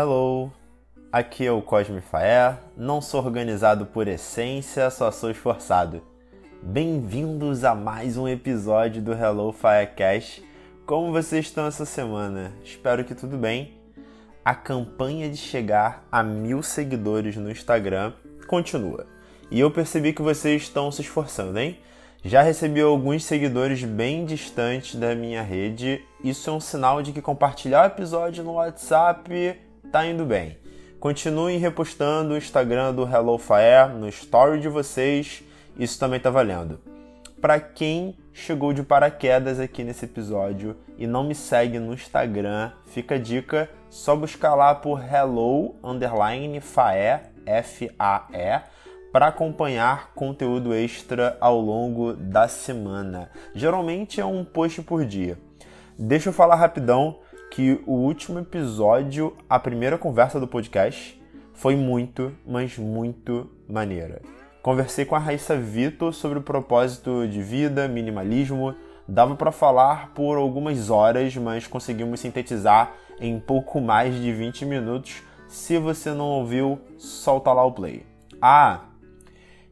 Hello, aqui é o Cosme Faé. Não sou organizado por essência, só sou esforçado. Bem-vindos a mais um episódio do Hello Firecast. Como vocês estão essa semana? Espero que tudo bem. A campanha de chegar a mil seguidores no Instagram continua. E eu percebi que vocês estão se esforçando, hein? Já recebi alguns seguidores bem distantes da minha rede. Isso é um sinal de que compartilhar o episódio no WhatsApp tá indo bem. Continuem repostando o Instagram do Hello Fire no story de vocês, isso também tá valendo. Para quem chegou de paraquedas aqui nesse episódio e não me segue no Instagram, fica a dica, só buscar lá por Hello underline Faé, F-A-E, para acompanhar conteúdo extra ao longo da semana. Geralmente é um post por dia. Deixa eu falar rapidão que o último episódio, a primeira conversa do podcast, foi muito, mas muito maneira. Conversei com a Raíssa Vitor sobre o propósito de vida, minimalismo. Dava para falar por algumas horas, mas conseguimos sintetizar em pouco mais de 20 minutos. Se você não ouviu, solta lá o play. Ah,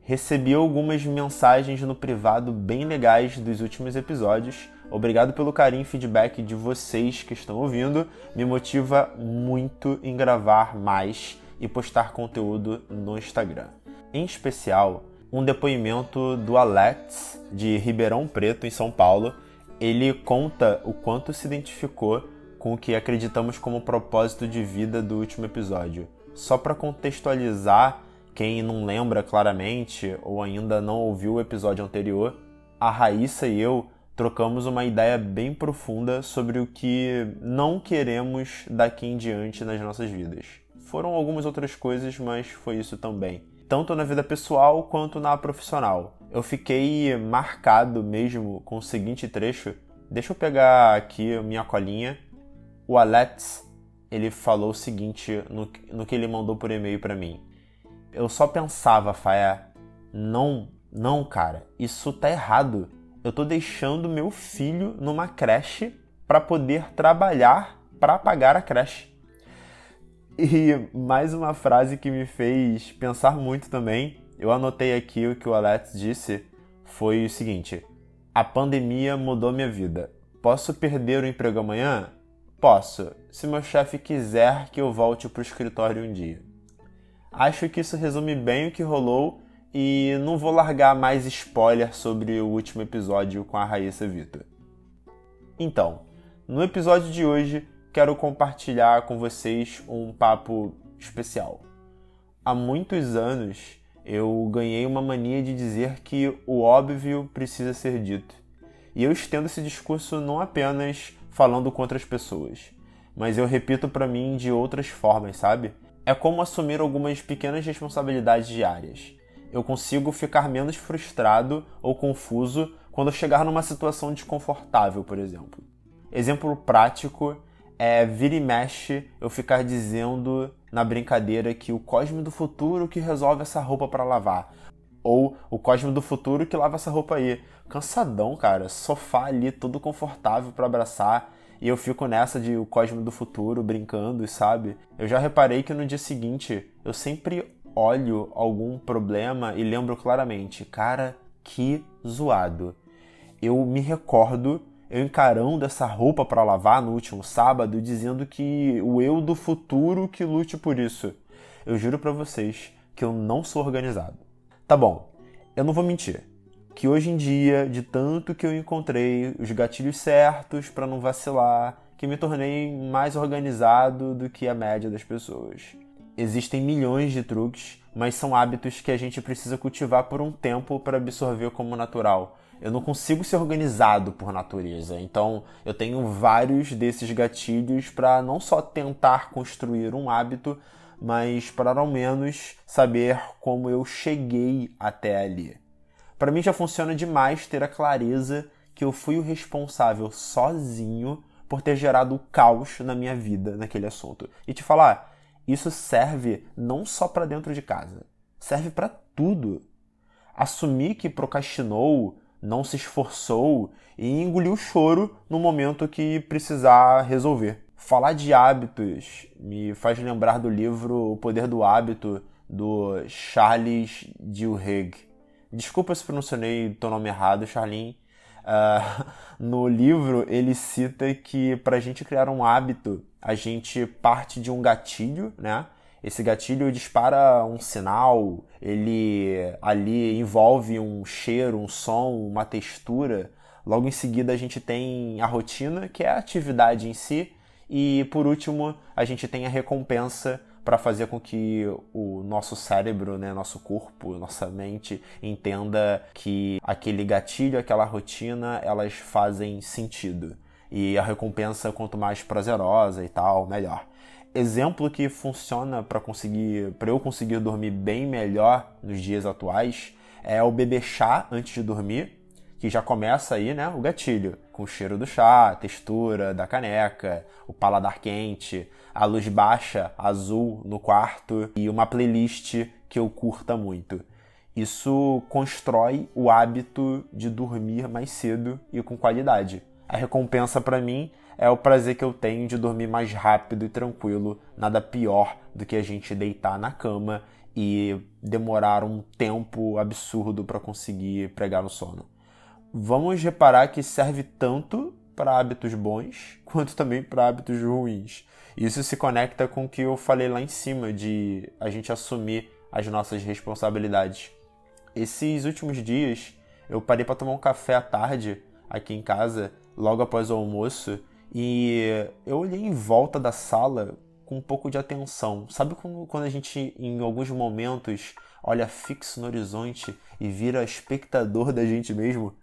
Recebi algumas mensagens no privado bem legais dos últimos episódios. Obrigado pelo carinho e feedback de vocês que estão ouvindo. Me motiva muito em gravar mais e postar conteúdo no Instagram. Em especial, um depoimento do Alex de Ribeirão Preto, em São Paulo. Ele conta o quanto se identificou com o que acreditamos como propósito de vida do último episódio. Só para contextualizar quem não lembra claramente ou ainda não ouviu o episódio anterior, a Raíssa e eu trocamos uma ideia bem profunda sobre o que não queremos daqui em diante nas nossas vidas. Foram algumas outras coisas, mas foi isso também. Tanto na vida pessoal quanto na profissional. Eu fiquei marcado mesmo com o seguinte trecho. Deixa eu pegar aqui minha colinha. O Alex, ele falou o seguinte no, no que ele mandou por e-mail para mim eu só pensava, Faé, não, não, cara, isso tá errado. Eu tô deixando meu filho numa creche para poder trabalhar para pagar a creche. E mais uma frase que me fez pensar muito também. Eu anotei aqui o que o Alex disse foi o seguinte: A pandemia mudou minha vida. Posso perder o emprego amanhã? Posso, se meu chefe quiser que eu volte pro escritório um dia. Acho que isso resume bem o que rolou e não vou largar mais spoiler sobre o último episódio com a Raíssa Vitor. Então, no episódio de hoje quero compartilhar com vocês um papo especial. Há muitos anos eu ganhei uma mania de dizer que o óbvio precisa ser dito. E eu estendo esse discurso não apenas falando com outras pessoas, mas eu repito para mim de outras formas, sabe? é como assumir algumas pequenas responsabilidades diárias. Eu consigo ficar menos frustrado ou confuso quando chegar numa situação desconfortável, por exemplo. Exemplo prático é vira e mexe eu ficar dizendo na brincadeira que o Cosme do futuro que resolve essa roupa para lavar. Ou o Cosme do futuro que lava essa roupa aí. Cansadão, cara. Sofá ali, todo confortável para abraçar e eu fico nessa de o Cosmo do futuro brincando, sabe? Eu já reparei que no dia seguinte eu sempre olho algum problema e lembro claramente, cara, que zoado. Eu me recordo eu encarando essa roupa para lavar no último sábado, dizendo que o eu do futuro que lute por isso. Eu juro para vocês que eu não sou organizado. Tá bom, eu não vou mentir que hoje em dia, de tanto que eu encontrei os gatilhos certos para não vacilar, que me tornei mais organizado do que a média das pessoas. Existem milhões de truques, mas são hábitos que a gente precisa cultivar por um tempo para absorver como natural. Eu não consigo ser organizado por natureza, então eu tenho vários desses gatilhos para não só tentar construir um hábito, mas para ao menos saber como eu cheguei até ali. Para mim já funciona demais ter a clareza que eu fui o responsável sozinho por ter gerado o caos na minha vida naquele assunto. E te falar, isso serve não só para dentro de casa, serve para tudo. Assumir que procrastinou, não se esforçou e engoliu o choro no momento que precisar resolver. Falar de hábitos me faz lembrar do livro O Poder do Hábito, do Charles Duhigg. Desculpa se pronunciei o teu nome errado, Charlene. Uh, no livro, ele cita que para a gente criar um hábito, a gente parte de um gatilho, né? Esse gatilho dispara um sinal, ele ali envolve um cheiro, um som, uma textura. Logo em seguida, a gente tem a rotina, que é a atividade em si. E por último, a gente tem a recompensa para fazer com que o nosso cérebro, né, nosso corpo, nossa mente entenda que aquele gatilho, aquela rotina, elas fazem sentido. E a recompensa, quanto mais prazerosa e tal, melhor. Exemplo que funciona para conseguir, para eu conseguir dormir bem melhor nos dias atuais é o beber chá antes de dormir que já começa aí, né, o gatilho, com o cheiro do chá, a textura da caneca, o paladar quente, a luz baixa, azul no quarto e uma playlist que eu curta muito. Isso constrói o hábito de dormir mais cedo e com qualidade. A recompensa para mim é o prazer que eu tenho de dormir mais rápido e tranquilo, nada pior do que a gente deitar na cama e demorar um tempo absurdo para conseguir pregar no sono vamos reparar que serve tanto para hábitos bons quanto também para hábitos ruins. Isso se conecta com o que eu falei lá em cima de a gente assumir as nossas responsabilidades. Esses últimos dias eu parei para tomar um café à tarde aqui em casa, logo após o almoço, e eu olhei em volta da sala com um pouco de atenção. Sabe quando a gente, em alguns momentos, olha fixo no horizonte e vira espectador da gente mesmo?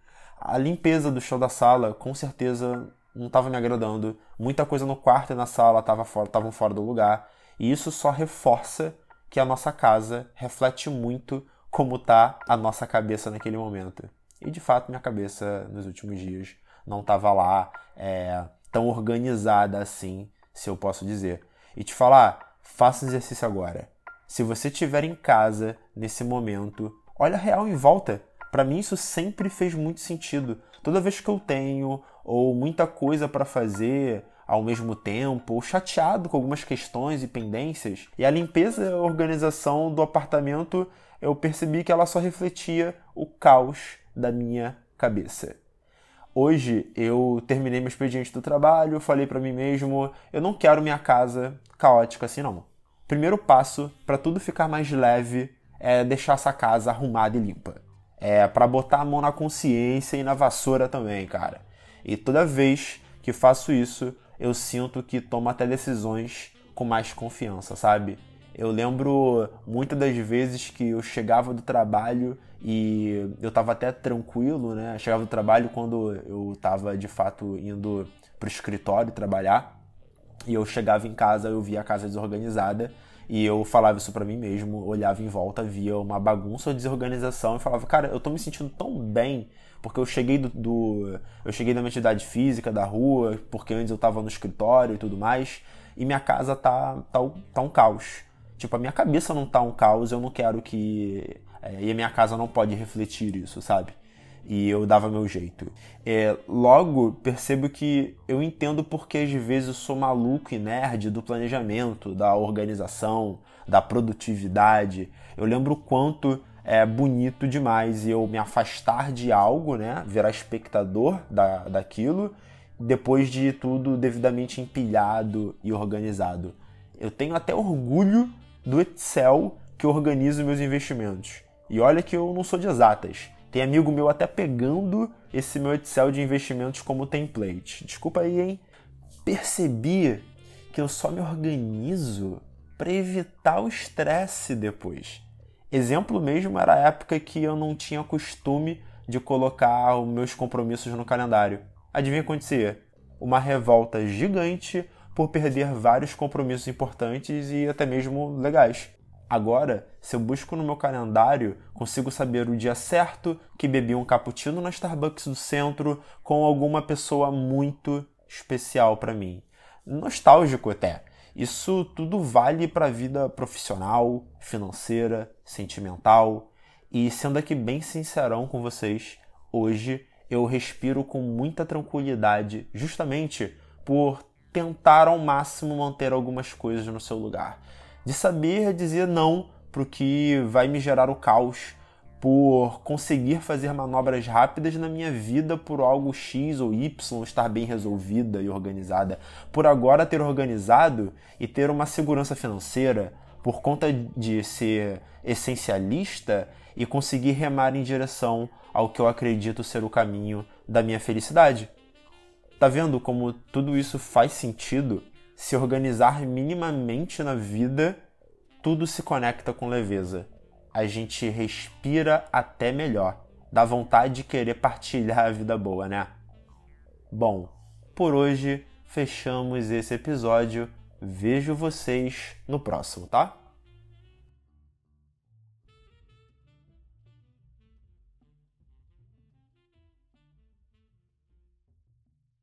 A limpeza do chão da sala, com certeza, não estava me agradando. Muita coisa no quarto e na sala estava fora, estavam fora do lugar. E isso só reforça que a nossa casa reflete muito como está a nossa cabeça naquele momento. E de fato, minha cabeça nos últimos dias não estava lá é, tão organizada assim, se eu posso dizer. E te falar, faça exercício agora. Se você estiver em casa nesse momento, olha real em volta. Para mim isso sempre fez muito sentido. Toda vez que eu tenho ou muita coisa para fazer ao mesmo tempo, ou chateado com algumas questões e pendências, e a limpeza e a organização do apartamento, eu percebi que ela só refletia o caos da minha cabeça. Hoje eu terminei meu expediente do trabalho, falei para mim mesmo, eu não quero minha casa caótica assim não. Primeiro passo para tudo ficar mais leve é deixar essa casa arrumada e limpa é para botar a mão na consciência e na vassoura também, cara. E toda vez que faço isso, eu sinto que tomo até decisões com mais confiança, sabe? Eu lembro muitas das vezes que eu chegava do trabalho e eu tava até tranquilo, né? Eu chegava do trabalho quando eu tava de fato indo pro escritório trabalhar e eu chegava em casa, eu via a casa desorganizada e eu falava isso para mim mesmo, olhava em volta, via uma bagunça ou desorganização e falava, cara, eu tô me sentindo tão bem porque eu cheguei do, do, eu cheguei da minha atividade física da rua, porque antes eu tava no escritório e tudo mais, e minha casa tá tá, tá um caos. Tipo, a minha cabeça não tá um caos, eu não quero que é, e a minha casa não pode refletir isso, sabe? E eu dava meu jeito. É, logo, percebo que eu entendo porque às vezes eu sou maluco e nerd do planejamento, da organização, da produtividade. Eu lembro o quanto é bonito demais eu me afastar de algo, né? Virar espectador da, daquilo, depois de tudo devidamente empilhado e organizado. Eu tenho até orgulho do Excel que organiza meus investimentos. E olha que eu não sou de exatas. Tem amigo meu até pegando esse meu Excel de investimentos como template. Desculpa aí, hein? Percebi que eu só me organizo para evitar o estresse depois. Exemplo mesmo era a época que eu não tinha costume de colocar os meus compromissos no calendário. Adivinha o que acontecia? Uma revolta gigante por perder vários compromissos importantes e até mesmo legais. Agora, se eu busco no meu calendário, consigo saber o dia certo que bebi um cappuccino na Starbucks do centro com alguma pessoa muito especial para mim. Nostálgico até. Isso tudo vale para a vida profissional, financeira, sentimental. E sendo aqui bem sincerão com vocês, hoje eu respiro com muita tranquilidade, justamente por tentar ao máximo manter algumas coisas no seu lugar. De saber dizer não para o que vai me gerar o caos, por conseguir fazer manobras rápidas na minha vida por algo X ou Y estar bem resolvida e organizada, por agora ter organizado e ter uma segurança financeira, por conta de ser essencialista e conseguir remar em direção ao que eu acredito ser o caminho da minha felicidade. Tá vendo como tudo isso faz sentido? Se organizar minimamente na vida, tudo se conecta com leveza. A gente respira até melhor. Dá vontade de querer partilhar a vida boa, né? Bom, por hoje fechamos esse episódio. Vejo vocês no próximo, tá?